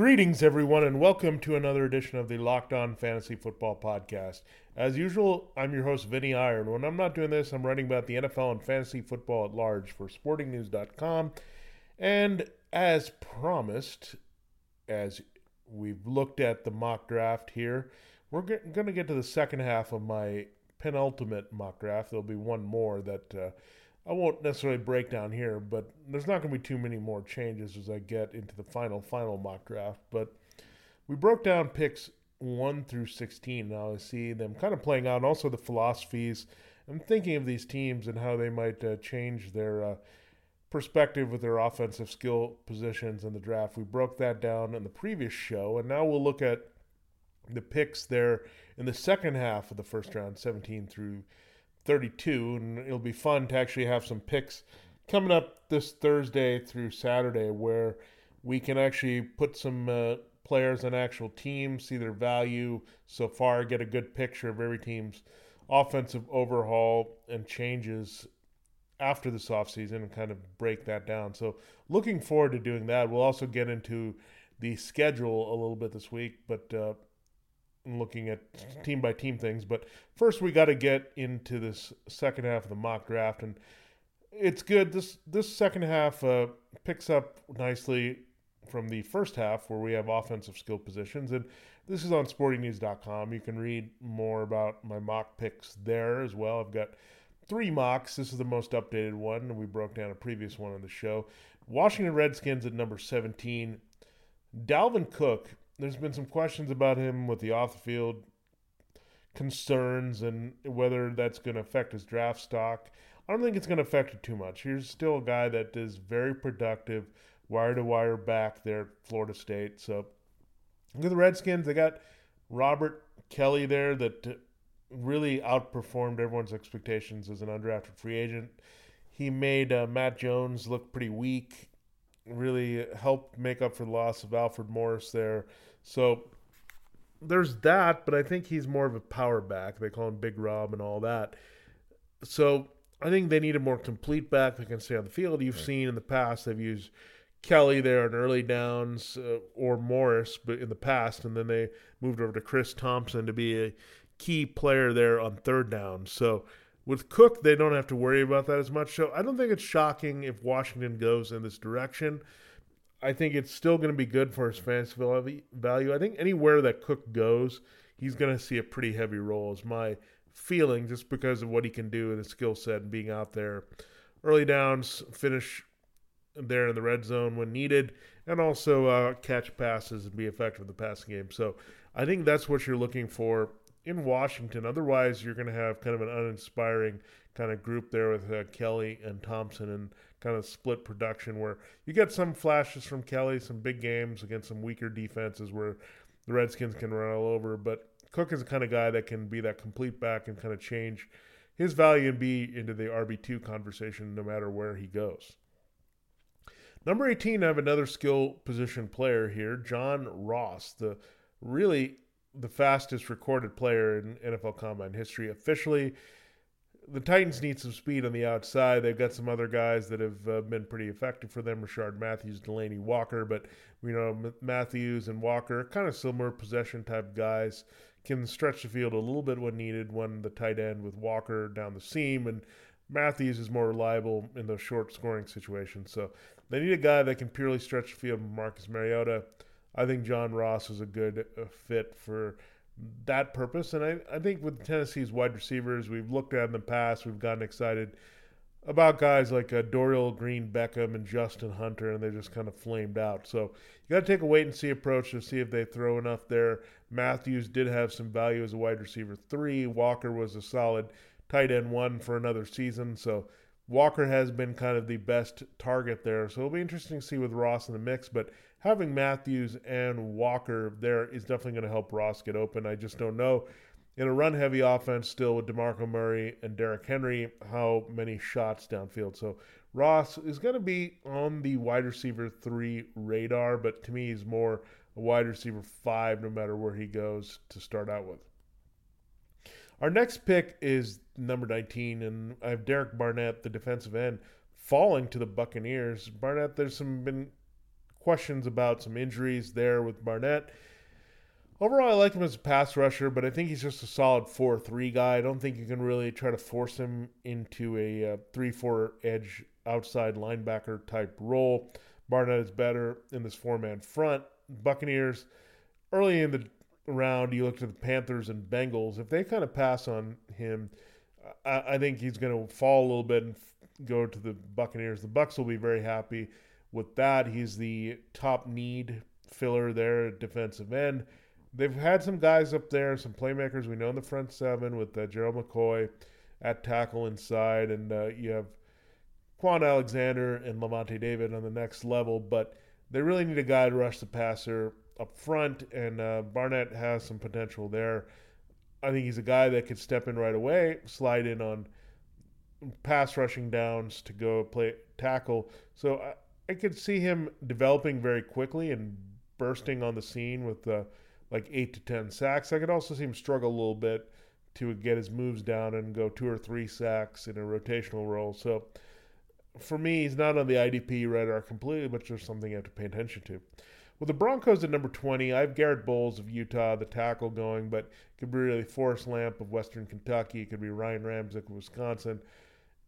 Greetings, everyone, and welcome to another edition of the Locked On Fantasy Football Podcast. As usual, I'm your host, Vinny Iyer. When I'm not doing this, I'm writing about the NFL and fantasy football at large for SportingNews.com. And as promised, as we've looked at the mock draft here, we're going to get to the second half of my penultimate mock draft. There'll be one more that uh, I won't necessarily break down here, but there's not going to be too many more changes as I get into the final, final mock draft. But we broke down picks 1 through 16. Now I see them kind of playing out, and also the philosophies. I'm thinking of these teams and how they might uh, change their uh, perspective with their offensive skill positions in the draft. We broke that down in the previous show, and now we'll look at the picks there in the second half of the first round, 17 through 32, and it'll be fun to actually have some picks coming up this Thursday through Saturday where we can actually put some uh, players on actual teams, see their value so far, get a good picture of every team's offensive overhaul and changes after this offseason and kind of break that down. So, looking forward to doing that. We'll also get into the schedule a little bit this week, but uh, looking at team by team things. But first, we got to get into this second half of the mock draft, and it's good. This this second half uh, picks up nicely from the first half, where we have offensive skill positions, and this is on SportingNews.com. You can read more about my mock picks there as well. I've got three mocks. This is the most updated one, and we broke down a previous one on the show. Washington Redskins at number 17. Dalvin Cook there's been some questions about him with the off the field concerns and whether that's going to affect his draft stock. I don't think it's going to affect it too much. He's still a guy that is very productive, wire to wire back there at Florida State. So look at the Redskins. They got Robert Kelley there that really outperformed everyone's expectations as an undrafted free agent. He made uh, Matt Jones look pretty weak, really helped make up for the loss of Alfred Morris there. So there's that, but I think he's more of a power back. They call him Big Rob and all that. So I think they need a more complete back that can stay on the field. You've right. seen in the past they've used Kelley there on early downs uh, or Morris, but in the past, and then they moved over to Chris Thompson to be a key player there on third down. So with Cook, they don't have to worry about that as much. So I don't think it's shocking if Washington goes in this direction. I think it's still going to be good for his fantasy value. I think anywhere that Cook goes, he's going to see a pretty heavy role. Is my feeling, just because of what he can do and his skill set and being out there, early downs, finish there in the red zone when needed, and also uh, catch passes and be effective in the passing game. So I think that's what you're looking for in Washington. Otherwise, you're going to have kind of an uninspiring kind of group there with uh, Kelley and Thompson and kind of split production where you get some flashes from Kelley, some big games against some weaker defenses where the Redskins can run all over. But Cook is the kind of guy that can be that complete back and kind of change his value and be into the RB2 conversation no matter where he goes. Number 18, I have another skill position player here, John Ross, the really the fastest recorded player in NFL Combine history. Officially, the Titans need some speed on the outside. They've got some other guys that have uh, been pretty effective for them: Rishard Matthews, Delanie Walker. But you know, Matthews and Walker, kind of similar possession type guys, can stretch the field a little bit when needed. When the tight end with Walker down the seam, and Matthews is more reliable in those short scoring situations. So they need a guy that can purely stretch the field. Marcus Mariota. I think John Ross is a good uh, fit for that purpose. And I, I think with Tennessee's wide receivers, we've looked at in the past, we've gotten excited about guys like uh, Dorial Green Beckham and Justin Hunter, and they just kind of flamed out. So you got to take a wait and see approach to see if they throw enough there. Matthews did have some value as a wide receiver three. Walker was a solid tight end one for another season. So Walker has been kind of the best target there. So it'll be interesting to see with Ross in the mix. But having Matthews and Walker there is definitely going to help Ross get open. I just don't know in a run heavy offense still with DeMarco Murray and Derrick Henry, how many shots downfield. So Ross is going to be on the wide receiver three radar, but to me, he's more a wide receiver five no matter where he goes to start out with. Our next pick is number 19, and I have Derek Barnett, the defensive end, falling to the Buccaneers. Barnett, there's some been questions about some injuries there with Barnett. Overall, I like him as a pass rusher, but I think he's just a solid 4 3 guy. I don't think you can really try to force him into a uh, 3 4 edge outside linebacker type role. Barnett is better in this four man front. Buccaneers, early in the round, you look to the Panthers and Bengals. If they kind of pass on him, I, I think he's going to fall a little bit and go to the Buccaneers. The Bucks will be very happy with that. He's the top need filler there at defensive end they've had some guys up there, some playmakers we know in the front seven with uh, Gerald McCoy at tackle inside, and uh, you have Kwon Alexander and Lavonte David on the next level, but they really need a guy to rush the passer up front, and uh, Barnett has some potential there. I think he's a guy that could step in right away, slide in on pass rushing downs to go play tackle. So I, I could see him developing very quickly and bursting on the scene with uh, like eight to ten sacks. I could also see him struggle a little bit to get his moves down and go two or three sacks in a rotational role. So for me, he's not on the IDP radar completely, but just something you have to pay attention to. Well, the Broncos at number 20, I have Garett Bolles of Utah, the tackle going, but it could be really Forrest Lamp of Western Kentucky. It could be Ryan Ramczyk of Wisconsin.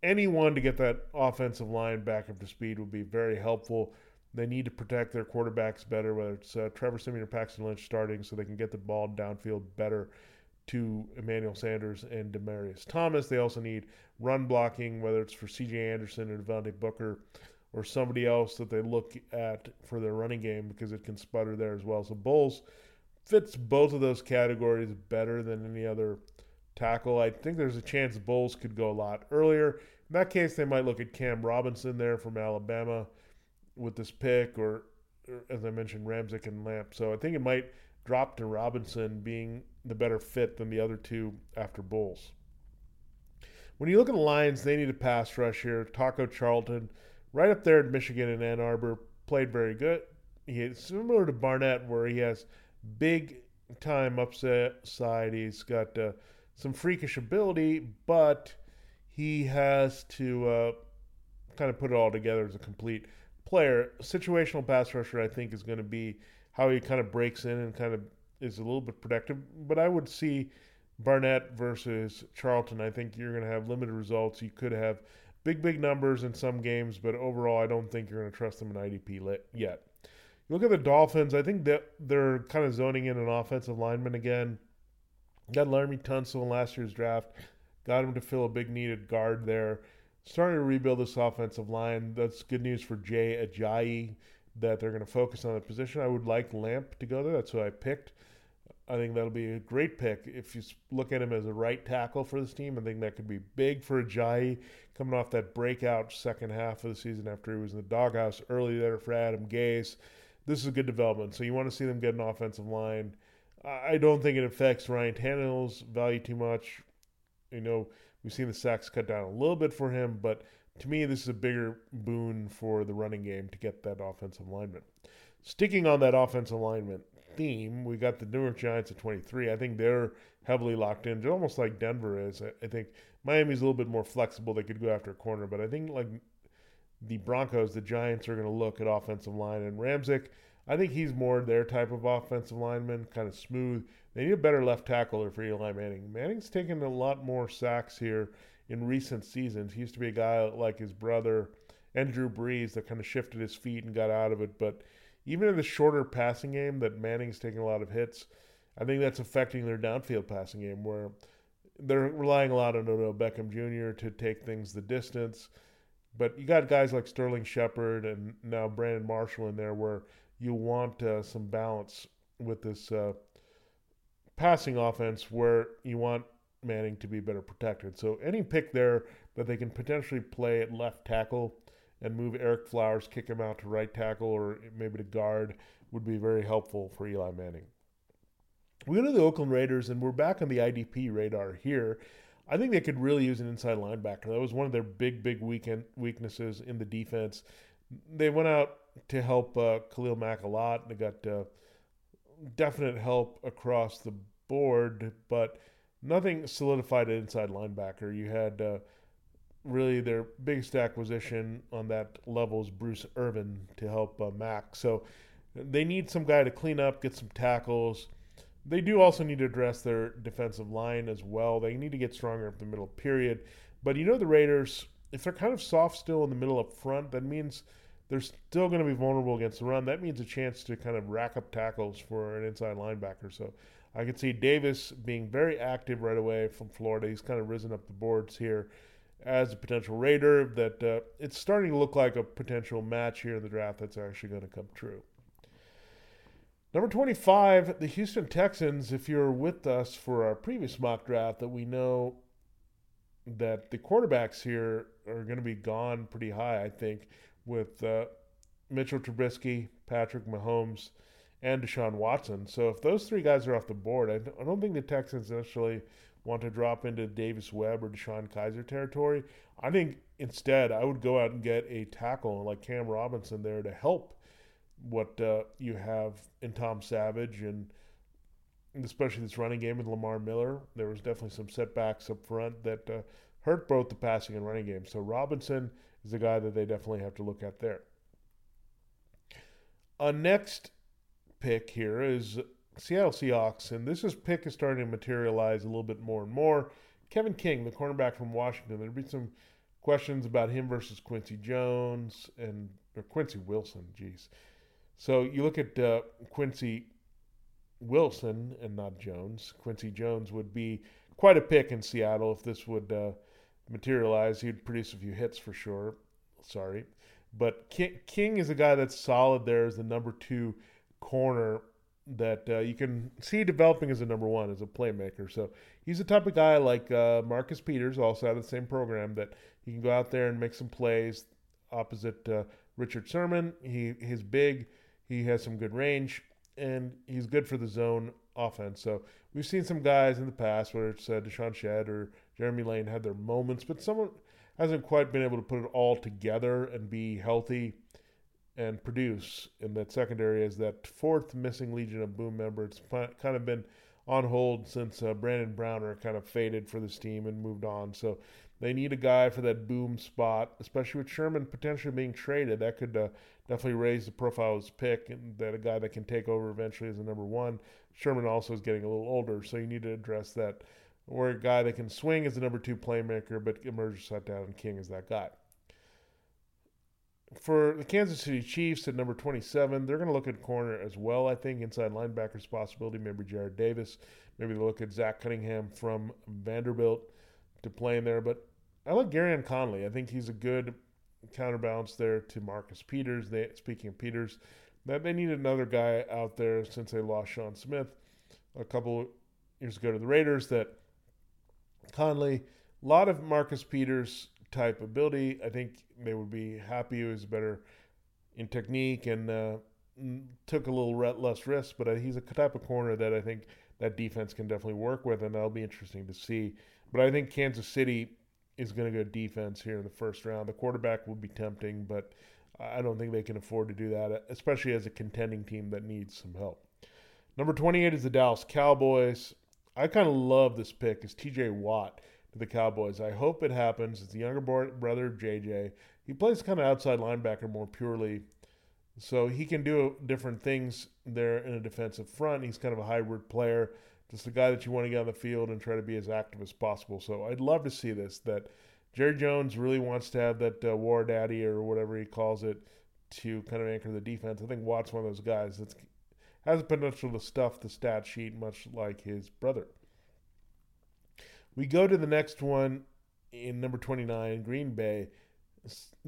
Anyone to get that offensive line back up to speed would be very helpful. They need to protect their quarterbacks better, whether it's uh, Trevor Siemian or Paxton Lynch starting, so they can get the ball downfield better to Emmanuel Sanders and Demaryius Thomas. They also need run blocking, whether it's for C.J. Anderson or Devontae Booker or somebody else that they look at for their running game because it can sputter there as well. So Bolles fits both of those categories better than any other tackle. I think there's a chance Bolles could go a lot earlier. In that case, they might look at Cam Robinson there from Alabama with this pick, or, or, as I mentioned, Ramczyk and Lamp. So I think it might drop to Robinson being the better fit than the other two after Bolles. When you look at the Lions, they need a pass rush here. Taco Charlton, right up there in Michigan and Ann Arbor, played very good. He similar to Barnett, where he has big time upset side. He's got uh, some freakish ability, but he has to uh, kind of put it all together as a complete player, situational pass rusher, I think, is going to be how he kind of breaks in and kind of is a little bit protective. But I would see Barnett versus Charlton. I think you're going to have limited results. You could have big, big numbers in some games, but overall, I don't think you're going to trust them in IDP lit yet. You look at the Dolphins. I think that they're kind of zoning in an offensive lineman again. Got Laremy Tunsil in last year's draft. Got him to fill a big needed guard there starting to rebuild this offensive line. That's good news for Jay Ajayi that they're going to focus on the position. I would like Lamp to go there. That's who I picked. I think that'll be a great pick. If you look at him as a right tackle for this team, I think that could be big for Ajayi coming off that breakout second half of the season after he was in the doghouse early there for Adam Gase. This is a good development. So you want to see them get an offensive line. I don't think it affects Ryan Tannehill's value too much. You know, We've seen the sacks cut down a little bit for him, but to me, this is a bigger boon for the running game to get that offensive lineman. Sticking on that offensive lineman theme, we got the New York Giants at 23. I think they're heavily locked in, almost like Denver is. I think Miami's a little bit more flexible. They could go after a corner, but I think like the Broncos, the Giants are going to look at offensive line. And Ramczyk, I think he's more their type of offensive lineman, kind of smooth. They need a better left tackler for Eli Manning. Manning's taken a lot more sacks here in recent seasons. He used to be a guy like his brother and Drew Brees that kind of shifted his feet and got out of it. But even in the shorter passing game, that Manning's taking a lot of hits. I think that's affecting their downfield passing game where they're relying a lot on Odell Beckham Jr. to take things the distance. But you got guys like Sterling Shepard and now Brandon Marshall in there where you want uh, some balance with this uh, passing offense where you want Manning to be better protected. So any pick there that they can potentially play at left tackle and move Ereck Flowers, kick him out to right tackle or maybe to guard would be very helpful for Eli Manning. We go to the Oakland Raiders, and we're back on the IDP radar here. I think they could really use an inside linebacker. That was one of their big, big weekend weaknesses in the defense. They went out to help uh, Khalil Mack a lot. And they got uh, definite help across the board, but nothing solidified an inside linebacker. You had uh, really their biggest acquisition on that level is Bruce Irvin to help uh, Mack. So they need some guy to clean up, get some tackles. They do also need to address their defensive line as well. They need to get stronger up the middle period. But you know the Raiders, if they're kind of soft still in the middle up front, that means they're still going to be vulnerable against the run. That means a chance to kind of rack up tackles for an inside linebacker. So I could see Davis being very active right away from Florida. He's kind of risen up the boards here as a potential Raider. That uh, it's starting to look like a potential match here in the draft that's actually going to come true. Number 25, the Houston Texans. If you're with us for our previous mock draft, that we know that the quarterbacks here are going to be gone pretty high, I think, with uh, Mitchell Trubisky, Patrick Mahomes, and Deshaun Watson. So if those three guys are off the board, I don't think the Texans necessarily want to drop into Davis Webb or DeShone Kizer territory. I think instead I would go out and get a tackle like Cam Robinson there to help what uh, you have in Tom Savage and especially this running game with Lamar Miller. There was definitely some setbacks up front that uh, hurt both the passing and running game. So Robinson is a guy that they definitely have to look at there. A next pick here is Seattle Seahawks, and this is pick is starting to materialize a little bit more and more. Kevin King, the cornerback from Washington. There'd be some questions about him versus Quincy Jones and or Quincy Wilson. Geez, so you look at uh, Quincy Wilson and not Jones. Quincy Jones would be quite a pick in Seattle if this would uh, materialize. He'd produce a few hits for sure. Sorry. But King, King is a guy that's solid there as the number two corner that uh, you can see developing as a number one, as a playmaker. So he's the type of guy like uh, Marcus Peters, also out of the same program, that he can go out there and make some plays opposite uh, Richard Sherman. He He's big he has some good range, and he's good for the zone offense. So we've seen some guys in the past, whether it's uh, DeShawn Shead or Jeremy Lane, had their moments, but someone hasn't quite been able to put it all together and be healthy and produce in that secondary as that fourth missing Legion of Boom member. It's kind of been on hold since uh, Brandon Browner kind of faded for this team and moved on. So they need a guy for that boom spot, especially with Sherman potentially being traded. That could uh, definitely raise the profile of his pick, and that a guy that can take over eventually as a number one. Sherman also is getting a little older, so you need to address that. Or a guy that can swing as a number two playmaker, but emerges shut down, and King is that guy. For the Kansas City Chiefs at number 27, they're going to look at corner as well, I think. Inside linebacker's possibility, maybe Jarrad Davis. Maybe they look at Zach Cunningham from Vanderbilt to play in there. But I like Gareon Conley. I think he's a good counterbalance there to Marcus Peters. They, speaking of Peters, that they need another guy out there since they lost Sean Smith a couple years ago to the Raiders. That Conley, a lot of Marcus Peters type ability. I think they would be happy he was better in technique and uh, took a little less risk. But uh, he's a type of corner that I think that defense can definitely work with, and that'll be interesting to see. But I think Kansas City is going to go defense here in the first round. The quarterback will be tempting, but I don't think they can afford to do that, especially as a contending team that needs some help. Number 28 is the Dallas Cowboys. I kind of love this pick. It's TJ Watt to the Cowboys. I hope it happens. It's the younger brother of JJ. He plays kind of outside linebacker more purely, so he can do different things there in a defensive front. He's kind of a hybrid player just a guy that you want to get on the field and try to be as active as possible. So I'd love to see this. That Jerry Jones really wants to have that uh, war daddy or whatever he calls it to kind of anchor the defense. I think Watt's one of those guys that has the potential to stuff the stat sheet much like his brother. We go to the next one in number 29, Green Bay.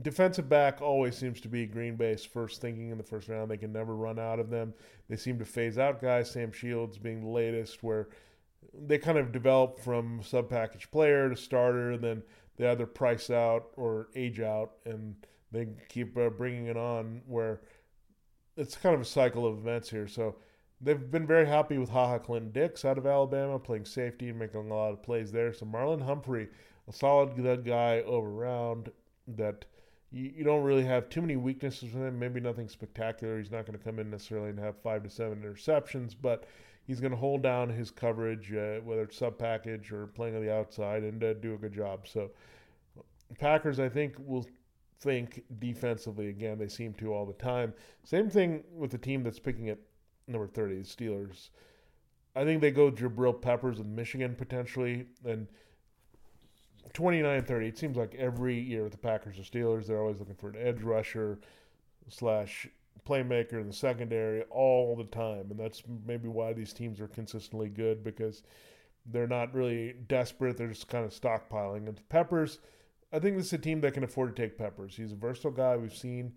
Defensive back always seems to be Green Bay's first thinking in the first round. They can never run out of them. They seem to phase out guys, Sam Shields being the latest, where they kind of develop from sub package player to starter, then they either price out or age out, and they keep uh, bringing it on where it's kind of a cycle of events here. So they've been very happy with Ha Ha Clinton-Dix out of Alabama, playing safety and making a lot of plays there. So Marlon Humphrey, a solid good guy over round that you, you don't really have too many weaknesses with him. Maybe nothing spectacular. He's not going to come in necessarily and have five to seven interceptions, but he's going to hold down his coverage, uh, whether it's sub package or playing on the outside, and uh, do a good job. So Packers, I think, will think defensively again. They seem to all the time. Same thing with the team that's picking at number 30, the Steelers. I think they go Jabril Peppers with Michigan potentially. And 29 30, it seems like every year with the Packers or Steelers, they're always looking for an edge rusher slash playmaker in the secondary all the time. And that's maybe why these teams are consistently good because they're not really desperate. They're just kind of stockpiling. And Peppers, I think this is a team that can afford to take Peppers. He's a versatile guy. We've seen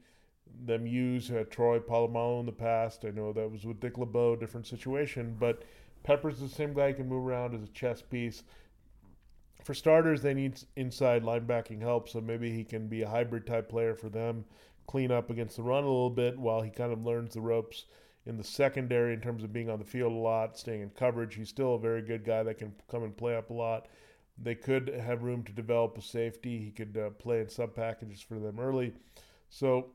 them use uh, Troy Polamalu in the past. I know that was with Dick LeBeau, different situation, but Peppers the same guy who can move around as a chess piece. For starters, they need inside linebacking help, so maybe he can be a hybrid type player for them, clean up against the run a little bit while he kind of learns the ropes in the secondary in terms of being on the field a lot, staying in coverage. He's still a very good guy that can come and play up a lot. They could have room to develop a safety. He could uh, play in sub packages for them early. So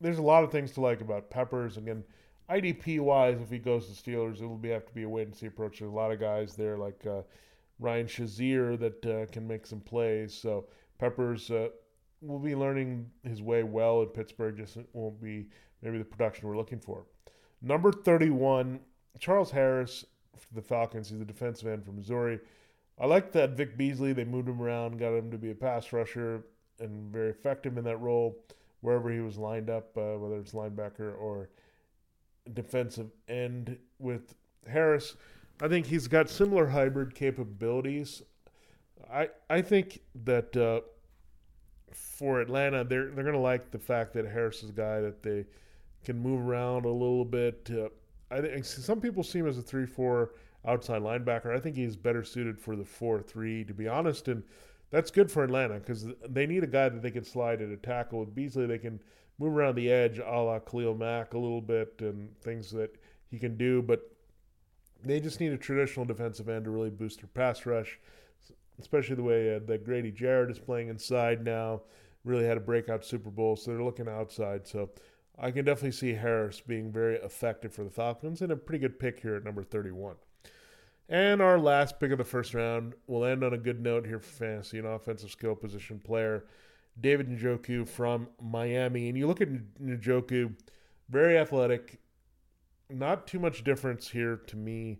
there's a lot of things to like about Peppers. Again, IDP wise, if he goes to Steelers, it'll be have to be a wait and see approach. There's a lot of guys there like uh, Ryan Shazier that uh, can make some plays. So Peppers uh, will be learning his way well in Pittsburgh. Just won't be maybe the production we're looking for. Number 31, Charles Harris for the Falcons. He's a defensive end from Missouri. I like that Vic Beasley. They moved him around, got him to be a pass rusher, and very effective in that role wherever he was lined up, uh, whether it's linebacker or defensive end. With Harris, I think he's got similar hybrid capabilities. I I think that uh, for Atlanta, they're they're gonna like the fact that Harris is a guy that they can move around a little bit. Uh, I think some people see him as a three-four outside linebacker. I think he's better suited for the 4 3, to be honest. And that's good for Atlanta because they need a guy that they can slide at a tackle. With Beasley, they can move around the edge a la Khalil Mack a little bit and things that he can do. But they just need a traditional defensive end to really boost their pass rush, especially the way uh, that Grady Jarrett is playing inside now. Really had a breakout Super Bowl, so they're looking outside. So I can definitely see Harris being very effective for the Falcons and a pretty good pick here at number 31. And our last pick of the first round will end on a good note here for fantasy, an offensive skill position player, David Njoku from Miami. And you look at Njoku, very athletic, not too much difference here to me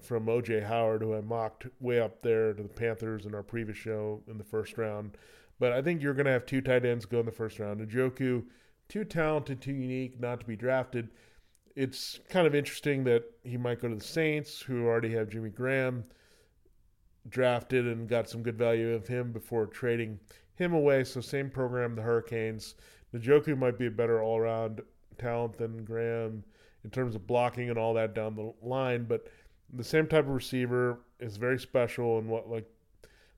from OJ Howard, who I mocked way up there to the Panthers in our previous show in the first round. But I think you're going to have two tight ends go in the first round. Njoku, too talented, too unique not to be drafted it's kind of interesting that he might go to the Saints, who already have Jimmy Graham drafted and got some good value of him before trading him away. So same program, the Hurricanes. Njoku might be a better all-around talent than Graham in terms of blocking and all that down the line, but the same type of receiver is very special and what like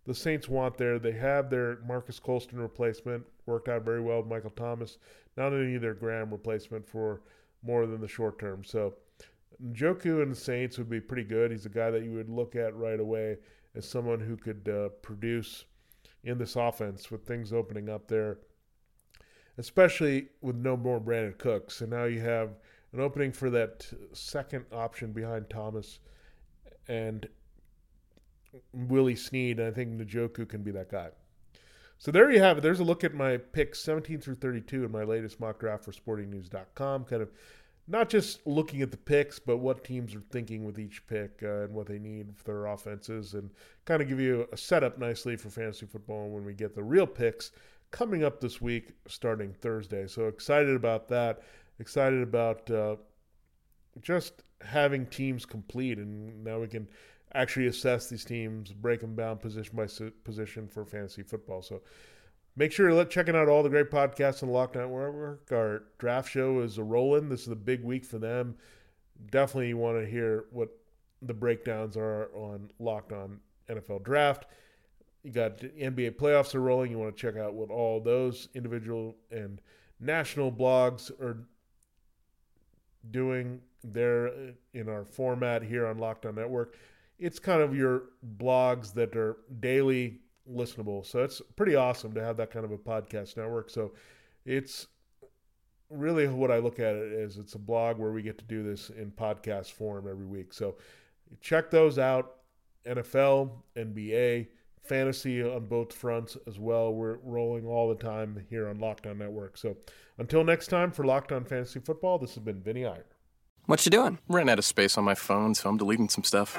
the Saints want there. They have their Marques Colston replacement worked out very well with Michael Thomas. Not only their Graham replacement for more than the short term. So Njoku and the Saints would be pretty good. He's a guy that you would look at right away as someone who could uh, produce in this offense with things opening up there, especially with no more Brandin Cooks. And now you have an opening for that second option behind Thomas and Willie Snead. I think Njoku can be that guy. So there you have it. There's a look at my picks 17 through 32 in my latest mock draft for sportingnews.com. Kind of not just looking at the picks, but what teams are thinking with each pick uh, and what they need for their offenses, and kind of give you a setup nicely for fantasy football when we get the real picks coming up this week starting Thursday. So excited about that. Excited about uh, just having teams complete, and now we can actually assess these teams, break them down position by position for fantasy football. So make sure you're checking out all the great podcasts on Locked Network. Our draft show is a rolling. This is a big week for them. Definitely want to hear what the breakdowns are on Locked On NFL Draft. You got NBA playoffs are rolling. You want to check out what all those individual and national blogs are doing there in our format here on Locked On Network. It's kind of your blogs that are daily listenable. So it's pretty awesome to have that kind of a podcast network. So it's really what I look at it as it's a blog where we get to do this in podcast form every week. So check those out. NFL, NBA, fantasy on both fronts as well. We're rolling all the time here on Locked On Network. So until next time for Locked On Fantasy Football, this has been Vinny Iyer. What you doing? Ran out of space on my phone, so I'm deleting some stuff.